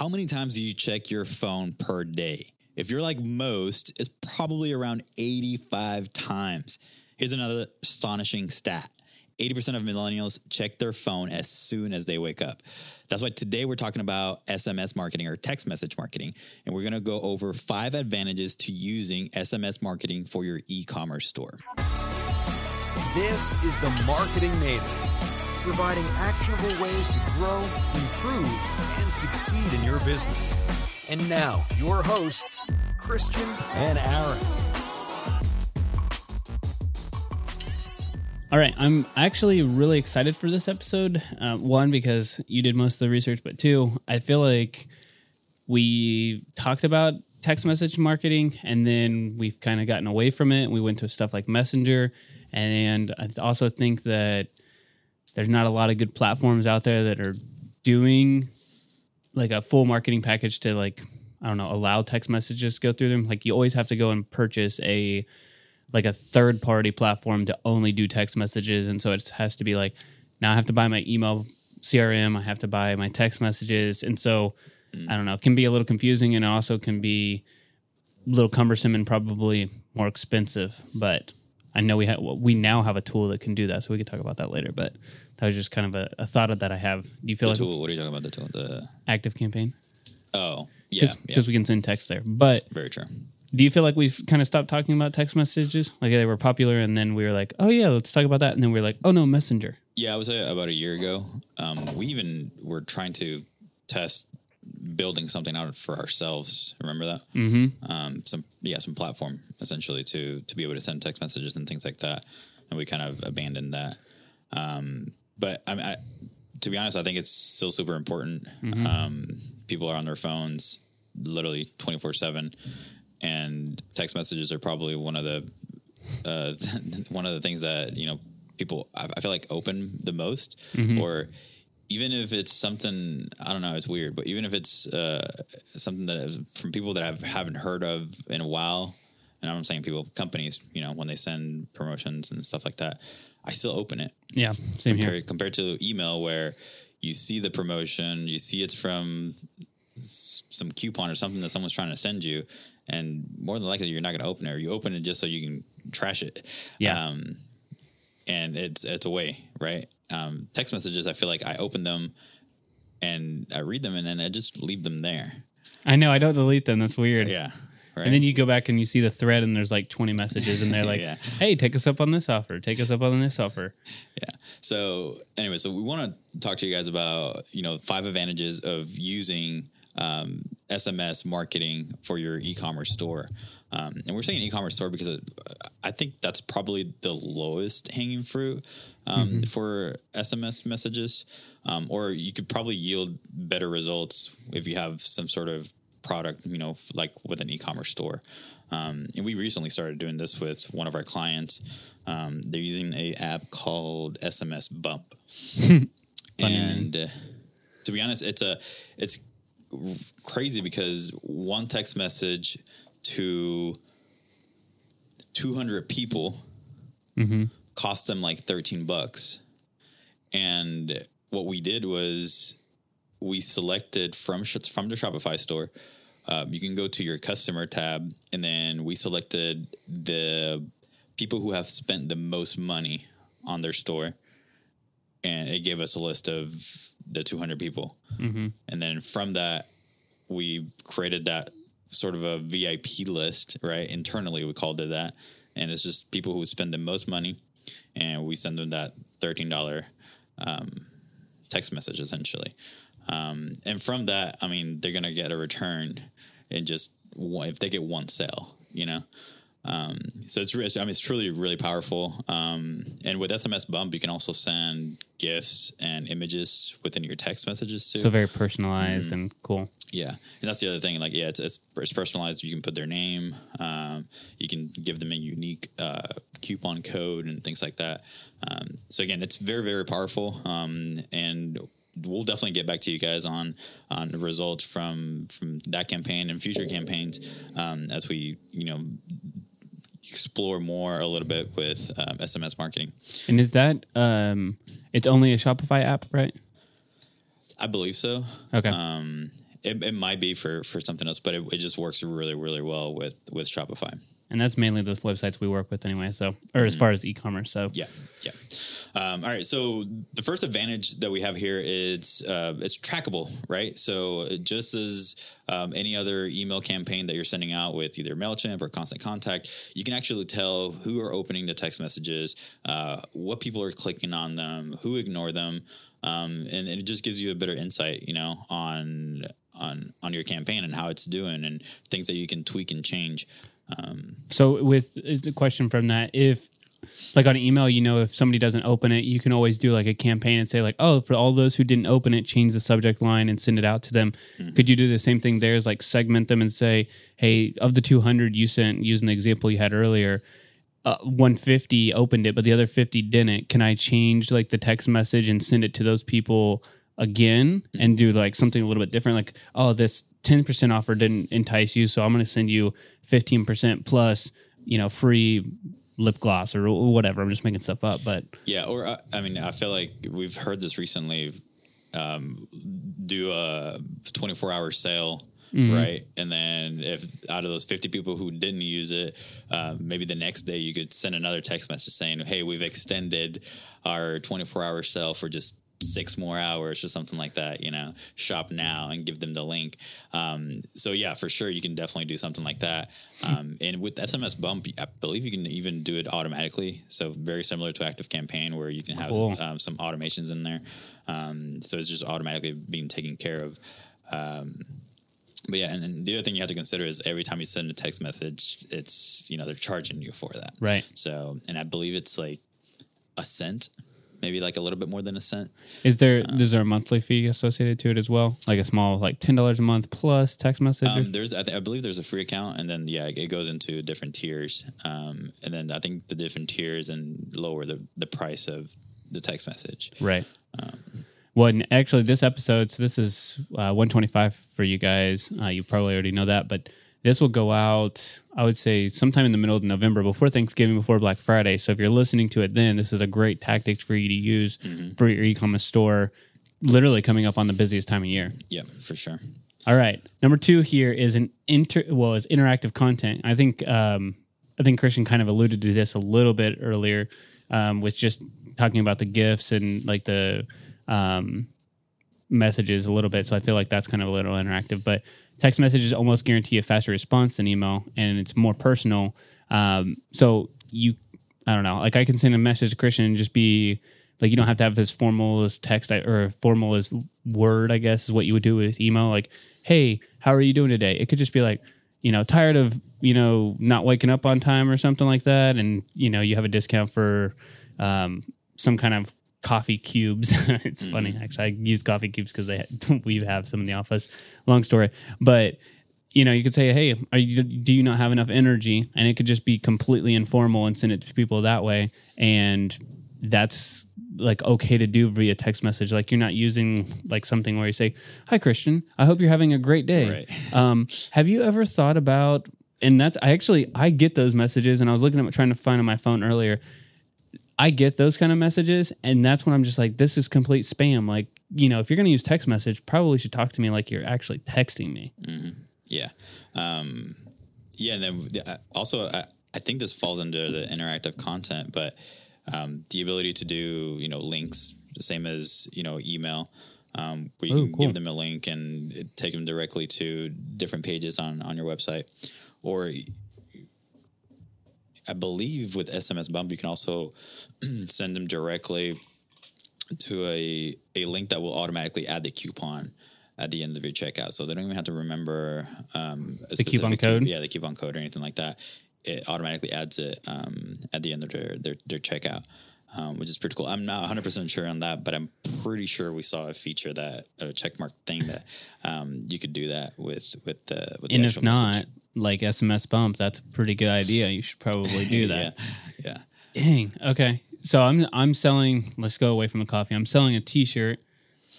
how many times do you check your phone per day? If you're like most, it's probably around 85 times. Here's another astonishing stat 80% of millennials check their phone as soon as they wake up. That's why today we're talking about SMS marketing or text message marketing. And we're going to go over five advantages to using SMS marketing for your e commerce store. This is the Marketing Natives, providing actionable ways to grow, improve, and succeed in your business. And now, your hosts, Christian and Aaron. All right, I'm actually really excited for this episode. Uh, one, because you did most of the research, but two, I feel like we talked about text message marketing and then we've kind of gotten away from it. We went to stuff like Messenger. And I also think that there's not a lot of good platforms out there that are doing like a full marketing package to like, I don't know, allow text messages to go through them. Like you always have to go and purchase a like a third party platform to only do text messages. And so it has to be like now i have to buy my email crm i have to buy my text messages. And so i don't know it can be a little confusing and also can be a little cumbersome and probably more expensive. But i know we have we now have a tool that can do that so we could talk about that later but that was just kind of a, a thought that i have do you feel The like tool, what are you talking about? The tool? The, active campaign oh, yeah. yeah. because we can send text there but Very true. do you feel like we've kind of stopped talking about text messages? Like they were popular, and then we were like, "Oh yeah, let's talk about that," and then we are like, "Oh no, Messenger." Yeah, I was uh, about a year ago. Um, we even were trying to test building something out for ourselves. Remember that? Mm-hmm. Um, some yeah, some platform essentially to to be able to send text messages and things like that. And we kind of abandoned that. Um, but I mean, I, to be honest, I think it's still super important. Um, people are on their phones literally twenty four seven, and text messages are probably one of the uh, one of the things that you know people I, I feel like open the most, or even if it's something I don't know, it's weird, but even if it's uh, something that is from people that I haven't heard of in a while, and I'm saying people, companies, you know, when they send promotions and stuff like that, I still open it Yeah, same here. compared, compared to email where you see the promotion, you see it's from some coupon or something that someone's trying to send you, and more than likely you're not going to open it, or you open it just so you can trash it. Yeah. Um, and it's it's a way, right? Um, text messages, I feel like I open them and I read them, and then I just leave them there. I know I don't delete them. That's weird. Yeah. Right. And then you go back and you see the thread, and there's like 20 messages, and they're like, Yeah. "Hey, take us up on this offer. Take us up on this offer." Yeah. So anyway, so we want to talk to you guys about you know five advantages of using um, SMS marketing for your e-commerce store. Um, and we're saying e-commerce store because it, I think that's probably the lowest hanging fruit um, for SMS messages. Um, or you could probably yield better results if you have some sort of product, you know, like with an e-commerce store. Um, and we recently started doing this with one of our clients. Um, they're using a app called SMS Bump, and uh, to be honest, it's a it's crazy because one text message to 200 people cost them like 13 bucks. And what we did was we selected from from the Shopify store. Um, you can go to your customer tab, and then we selected the people who have spent the most money on their store, and it gave us a list of the 200 people. And then from that, we created that sort of a VIP list, right? Internally, we called it that, and it's just people who spend the most money, and we send them that thirteen dollar um, text message essentially. Um, and from that, I mean, they're gonna get a return in just if they get one sale, you know. Um, so it's really, I mean it's truly really powerful. Um, and with SMS Bump, you can also send GIFs and images within your text messages too. So very personalized Mm-hmm. and cool. Yeah, and that's the other thing. Like, yeah, it's it's, it's personalized. You can put their name. Um, you can give them a unique uh, coupon code and things like that. Um, so again, it's very very powerful. Um, and we'll definitely get back to you guys on on the results from from that campaign and future campaigns um, as we you know explore more a little bit with um, SMS marketing. And is that um, it's only a Shopify app, right? I believe so. Okay. Um, it, it might be for for something else, but it, it just works really really well with with Shopify. And that's mainly those websites we work with anyway. So, or as far as e-commerce. So, Yeah, yeah. Um, all right. So the first advantage that we have here is uh, it's trackable, right? So just as um, any other email campaign that you're sending out with either Mailchimp or Constant Contact, you can actually tell who are opening the text messages, uh, what people are clicking on them, who ignore them, um, and, and it just gives you a better insight, you know, on on on your campaign and how it's doing and things that you can tweak and change. So with uh, the question from that, if like on email, you know, if somebody doesn't open it, you can always do like a campaign and say like, oh, for all those who didn't open it, change the subject line and send it out to them. Could you do the same thing there? Is like segment them and say, hey, of the 200 you sent, using the example you had earlier, uh, 150 opened it, but the other 50 didn't. Can I change like the text message and send it to those people again and do like something a little bit different? Like, oh, this 10% offer didn't entice you, so I'm going to send you 15% plus, you know, free lip gloss or whatever. I'm just making stuff up, but Yeah, or uh, I mean, I feel like we've heard this recently. Um, do a 24 hour sale, right? And then if out of those 50 people who didn't use it, uh, maybe the next day you could send another text message saying, "Hey, we've extended our 24 hour sale for just." Six more hours or something like that, you know, shop now and give them the link. Um, so, yeah, for sure, you can definitely do something like that. Um, and with SMS Bump, I believe you can even do it automatically. So, very similar to Active Campaign, where you can have Cool. um, some automations in there. Um, so it's just automatically being taken care of. Um, but yeah, and, and the other thing you have to consider is every time you send a text message, it's you know they're charging you for that. Right. So, and I believe it's like a cent, maybe like a little bit more than a cent. is there is there a monthly fee associated to it as well? Like a small like ten dollars a month plus text message? Um, there's, I, th- I believe there's a free account, and then yeah, it goes into different tiers. Um, and then I think the different tiers and lower the the price of the text message. Right. well, actually, this episode, so this is uh, 125 for you guys. Uh, you probably already know that, but this will go out, I would say, sometime in the middle of November, before Thanksgiving, before Black Friday. So if you're listening to it then, this is a great tactic for you to use for your e commerce store, literally coming up on the busiest time of year. Yeah, for sure. All right. Number two here is an inter well is interactive content. I think um, I think Christian kind of alluded to this a little bit earlier um, with just talking about the GIFs and like the um, messages a little bit. So I feel like that's kind of a little interactive. But text messages almost guarantee a faster response than email, and it's more personal. Um, so you, I don't know, like I can send a message to Christian and just be like, you don't have to have as formal as text or formal as word. I guess is what you would do with email. Like, hey, how are you doing today? It could just be like, you know, tired of you know not waking up on time or something like that, and you know you have a discount for um, some kind of coffee cubes. it's funny actually. I use coffee cubes because they we have some in the office. Long story, but you know you could say, hey, are you do you not have enough energy? And it could just be completely informal and send it to people that way, and that's like okay to do via text message. Like you're not using like something where you say, "Hi Christian, I hope you're having a great day." Right. Um, have you ever thought about? And that's I actually I get those messages, and I was looking at trying to find on my phone earlier. I get those kind of messages, and that's when I'm just like, this is complete spam. Like, you know, if you're going to use text message, probably should talk to me like you're actually texting me. Yeah. Um, yeah. And then also, I, I think this falls under the interactive content, but um, the ability to do, you know, links, the same as, you know, email, um, where you Oh, can cool. give them a link and take them directly to different pages on, on your website. Or I believe with SMS Bump, you can also send them directly to a, a link that will automatically add the coupon at the end of your checkout. So they don't even have to remember um, The coupon code? yeah, the coupon code or anything like that. It automatically adds it um, at the end of their their, their checkout, um, which is pretty cool. I'm not 100 percent sure on that, but I'm pretty sure we saw a feature that a checkmark thing that um, you could do that with with the with the And if not, message. Like SMS bump, that's a pretty good idea. You should probably do that. yeah, yeah. Dang. Okay. So I'm I'm selling. Let's go away from the coffee. I'm selling a T-shirt.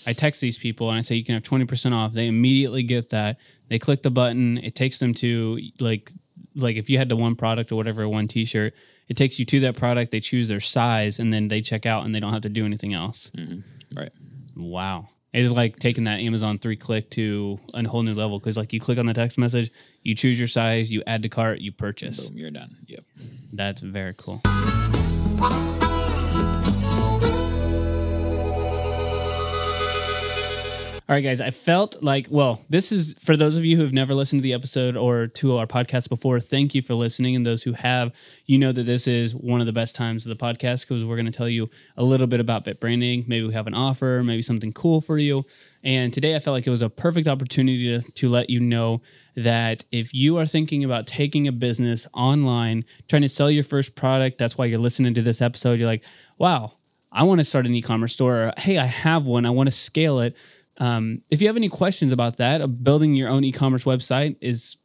I text these people and I say you can have twenty percent off. They immediately get that. They click the button. It takes them to like like if you had the one product or whatever one T-shirt, it takes you to that product. They choose their size and then they check out and they don't have to do anything else. Mm-hmm. right. Wow. It's like taking that Amazon three click to a whole new level because like you click on the text message, you choose your size, you add to cart, you purchase. Boom, you're done. Yep. That's very cool. All right, guys. I felt like, well, this is for those of you who have never listened to the episode or to our podcast before. Thank you for listening, and those who have, you know that this is one of the best times of the podcast because we're going to tell you a little bit about Bit Branding. Maybe we have an offer, maybe something cool for you. And today, I felt like it was a perfect opportunity to, to let you know that if you are thinking about taking a business online, trying to sell your first product, that's why you're listening to this episode. You're like, wow, I want to start an e-commerce store. Or, hey, I have one. I want to scale it. Um, if you have any questions about that, building your own e-commerce website is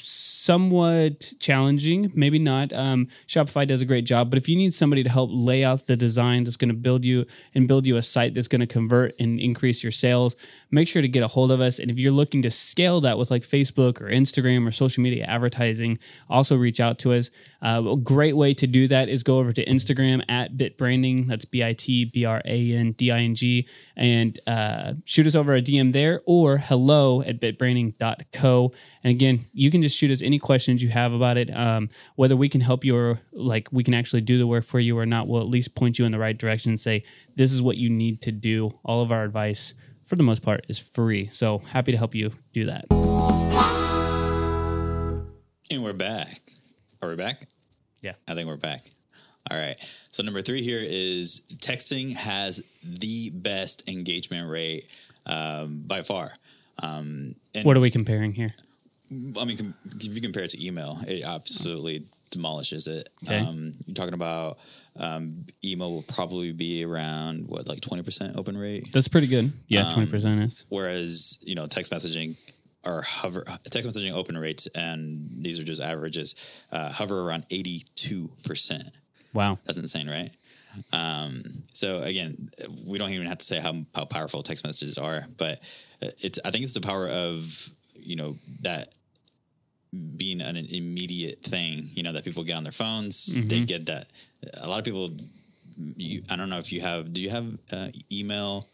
somewhat challenging. Maybe not. Um, Shopify does a great job, but if you need somebody to help lay out the design that's going to build you and build you a site that's going to convert and increase your sales, make sure to get a hold of us. And if you're looking to scale that with like Facebook or Instagram or social media advertising, also reach out to us. Uh, a great way to do that is go over to Instagram at bitbranding. That's B I T B R A N D I N G. And uh, shoot us over a DM there or hello at bitbranding.co. And again, you can just shoot us any questions you have about it. Um, whether we can help you or like we can actually do the work for you or not, we'll at least point you in the right direction and say, this is what you need to do. All of our advice, for the most part, is free. So happy to help you do that. And we're back. Are we back? Yeah. I think we're back. All right. So number three here is texting has the best engagement rate um, by far. Um, and What are we comparing here? I mean, com- if you compare it to email, it absolutely demolishes it. Okay. Um, you're talking about um, email will probably be around what, like 20% open rate, That's pretty good. Yeah, twenty percent is. whereas you know text messaging or hover text messaging open rates, and these are just averages, uh, hover around 82%. Wow. That's insane, right? Um, so again, we don't even have to say how how powerful text messages are, but it's I think it's the power of you know that being an immediate thing. You know that people get on their phones, they get that. A lot of people, you, I don't know if you have. Do you have uh, email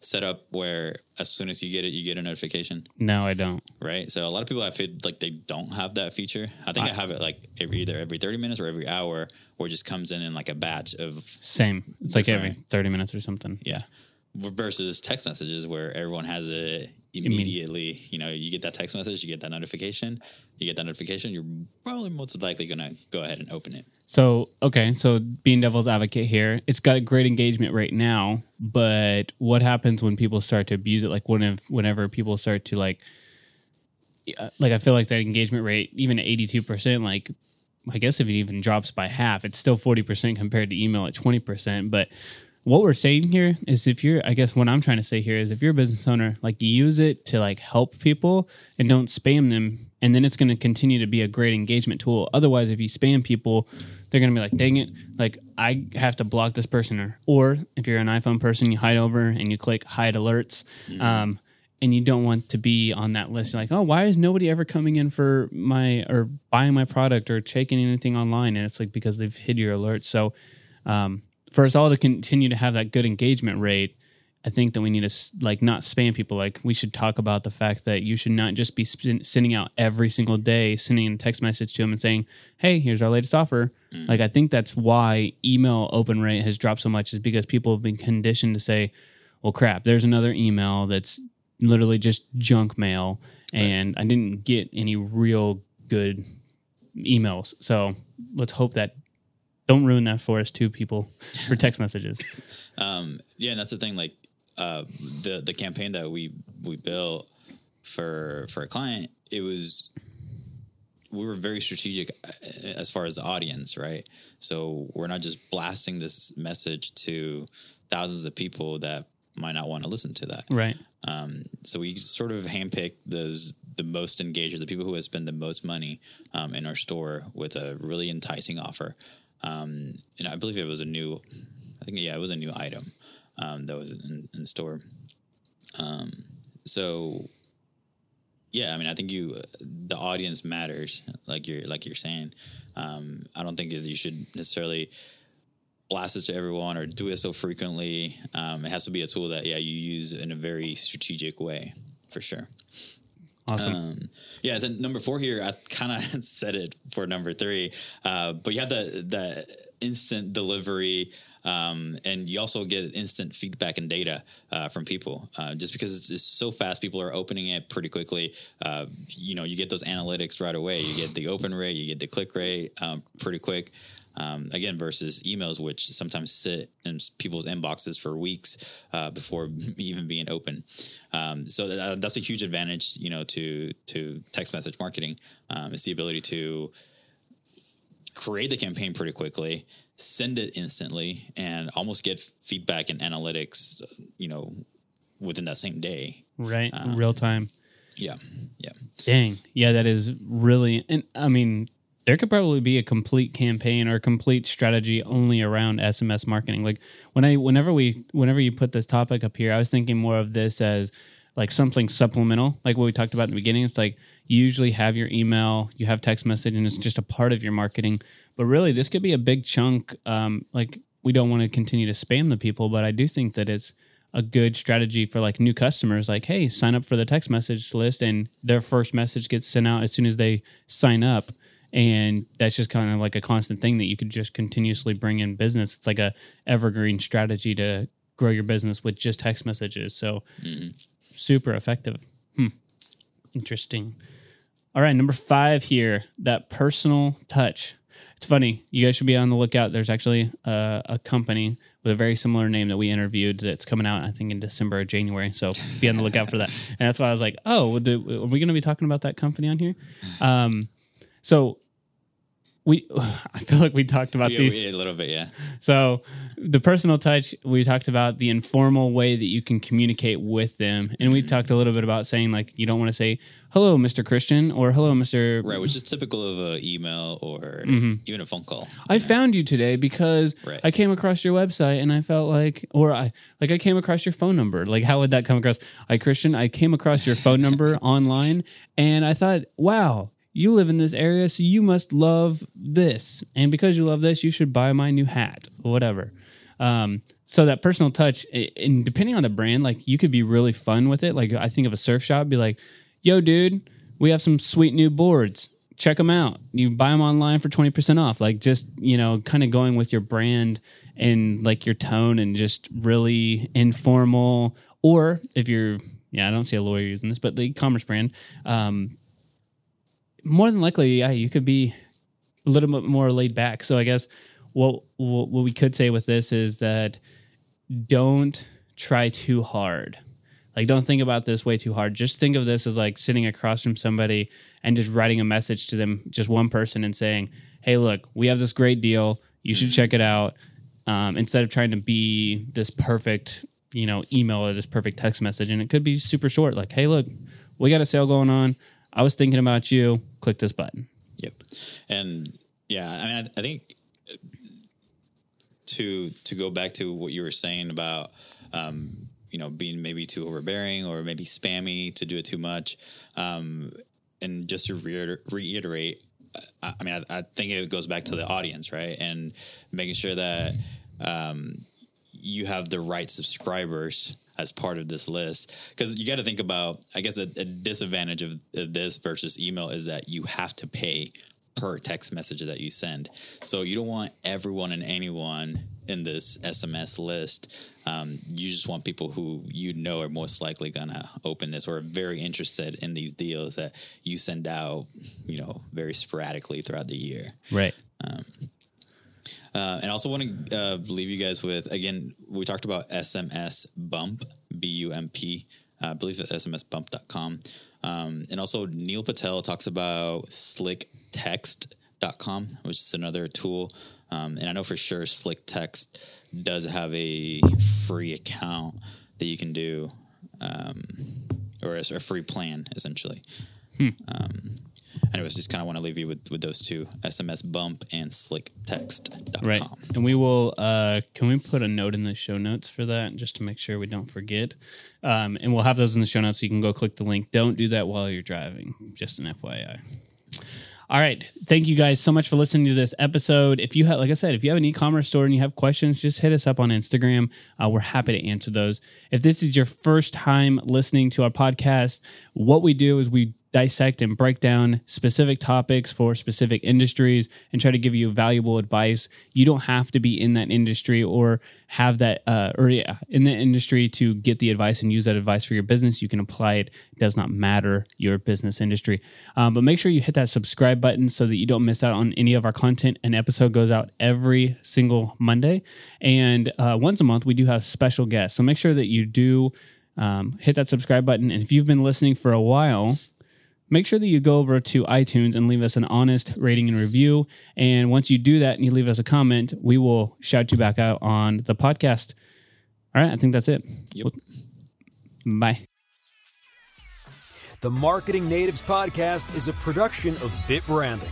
set up where as soon as you get it, you get a notification? No, I don't. right? So a lot of people I feel like they don't have that feature. I think I, have it like every either every thirty minutes or every hour, or it just comes in in like a batch of Same. It's like every thirty minutes or something. yeah. Versus text messages where everyone has it immediately. You know, you get that text message, you get that notification, you get that notification, you're probably most likely gonna go ahead and open it. So okay, so being devil's advocate here, it's got a great engagement right now, but what happens when people start to abuse it? Like when if, whenever people start to like, uh, like I feel like that engagement rate, even at eighty two percent, like I guess if it even drops by half, it's still forty percent compared to email at twenty percent. But what we're saying here is if you're i guess what i'm trying to say here is if you're a business owner like you use it to like help people and don't spam them and then it's going to continue to be a great engagement tool. Otherwise if you spam people they're going to be like dang it. Like i have to block this person. Or or if you're an iphone person you hide over and you click hide alerts um, and you don't want to be on that list. You're like oh why is nobody ever coming in for my or buying my product or checking anything online? And it's like because they've hid your alerts. So um, for us all to continue to have that good engagement rate, I think that we need to like not spam people. Like we should talk about the fact that you should not just be sending out every single day, sending a text message to them and saying, "Hey, here's our latest offer." Mm. Like I think that's why email open rate has dropped so much is because people have been conditioned to say, "Well, crap, there's another email that's literally just junk mail, and I didn't get any real good emails." So let's hope that don't ruin that for us too, people, for text messages. Um, yeah, and that's the thing. Like uh, the the campaign that we we built for for a client, it was we were very strategic uh, as far as the audience, right? So we're not just blasting this message to thousands of people that might not want to listen to that. Right. Um, so we sort of handpicked those the most engaged, the people who have spent the most money um, in our store with a really enticing offer. Um, and I believe it was a new, I think yeah, it was a new item um, that was in, in store. Um, so yeah, I mean, I think you the audience matters, like you're like you're saying. Um, I don't think you should necessarily blast it to everyone or do it so frequently. Um, it has to be a tool that yeah you use in a very strategic way for sure. Awesome. Um, yeah, so number four here, I kind of said it for number three, uh, but you have the the instant delivery, um, and you also get instant feedback and data uh, from people. Uh, just because it's, it's, so fast, people are opening it pretty quickly. Uh, you know, you get those analytics right away. You get the open rate, you get the click rate um, pretty quick. Um, again, versus emails, which sometimes sit in people's inboxes for weeks uh, before even being open. Um, so that, that's a huge advantage, you know, to to text message marketing. Um, it's the ability to create the campaign pretty quickly, send it instantly, and almost get feedback and analytics, you know, within that same day. Right, um, real time. Yeah, yeah. Dang, yeah, that is really. And I mean, there could probably be a complete campaign or a complete strategy only around SMS marketing. Like when I whenever we whenever you put this topic up here, I was thinking more of this as like something supplemental, like what we talked about in the beginning. It's like you usually have your email, you have text message, and it's just a part of your marketing. But really, this could be a big chunk. Um, like we don't want to continue to spam the people, but I do think that it's a good strategy for like new customers like hey sign up for the text message list and their first message gets sent out as soon as they sign up and that's just kind of like a constant thing that you could just continuously bring in business. It's like a evergreen strategy to grow your business with just text messages. So mm. super effective. Hmm. interesting. All right number five here that personal touch. It's funny you guys should be on the lookout. There's actually a, a company with a very similar name that we interviewed that's coming out i think in december or january. So be on the lookout for that. And that's why i was like oh are we going to be talking about that company on here? Um, so we, I feel like we talked about yeah, these a little bit, yeah. So the personal touch, we talked about the informal way that you can communicate with them, and we mm-hmm. talked a little bit about saying like you don't want to say hello, Mr. Christian, or hello, Mr. Right, which is typical of an email or mm-hmm. even a phone call. I found you today because right. I came across your website and I felt like, or I like I came across your phone number. Like, how would that come across? I Christian, I came across your phone number online, and I thought, wow you live in this area, so you must love this. And because you love this, you should buy my new hat whatever. Um, so that personal touch, and depending on the brand, like you could be really fun with it. Like I think of a surf shop, be like, yo, dude, we have some sweet new boards. Check them out. You buy them online for 20% off. Like just, you know, kind of going with your brand and like your tone and just really informal. Or if you're, yeah, I don't see a lawyer using this, but the e-commerce brand, um, more than likely, yeah, you could be a little bit more laid back. So I guess what what we could say with this is that don't try too hard. Like don't think about this way too hard. Just think of this as like sitting across from somebody and just writing a message to them, just one person, and saying, "Hey, look, we have this great deal. You should check it out." Um, instead of trying to be this perfect, you know, email or this perfect text message, and it could be super short. Like, "Hey, look, we got a sale going on. I was thinking about you. Click this button. Yep. And yeah, I mean, I, I think to to go back to what you were saying about um, you know being maybe too overbearing or maybe spammy to do it too much, um, and just to reiter- reiterate, I, I mean, I, I, think it goes back to the audience, right, and making sure that um, you have the right subscribers as part of this list. Because you got to think about i guess a, a disadvantage of, of, this versus email is that you have to pay per text message that you send. So you don't want everyone and anyone in this sms list. Um, you just want people who you know are most likely gonna open this or are very interested in these deals that you send out you know very sporadically throughout the year. Right. Um, uh, and also want to uh, leave you guys with again, we talked about SMS Bump, B U M P. I Uh, I believe it's smsbump.com. Um, and also, Neil Patel talks about slicktext.com, which is another tool. Um, and I know for sure Slick Text does have a free account that you can do, um, or a, a, free plan essentially. Hmm. Um, anyways, just kind of want to leave you with, with those two SMS Bump and SlickText.com. Right. And we will, uh, can we put a note in the show notes for that just to make sure we don't forget? Um, and we'll have those in the show notes so you can go click the link. Don't do that while you're driving, just an FYI. All right. Thank you guys so much for listening to this episode. If you have, like I said, if you have an e commerce store and you have questions, just hit us up on Instagram. Uh, we're happy to answer those. If this is your first time listening to our podcast, what we do is we dissect and break down specific topics for specific industries and try to give you valuable advice. You don't have to be in that industry or have that uh, or yeah, in the industry to get the advice and use that advice for your business. You can apply it. It does not matter your business industry. Um, but make sure you hit that subscribe button so that you don't miss out on any of our content. An episode goes out every single Monday, and uh, once a month we do have special guests. So make sure that you do. Um, hit that subscribe button. And if you've been listening for a while, make sure that you go over to iTunes and leave us an honest rating and review. And once you do that and you leave us a comment, we will shout you back out on the podcast. All right, I think that's it. Yep. Bye. The Marketing Natives Podcast is a production of Bit Branding.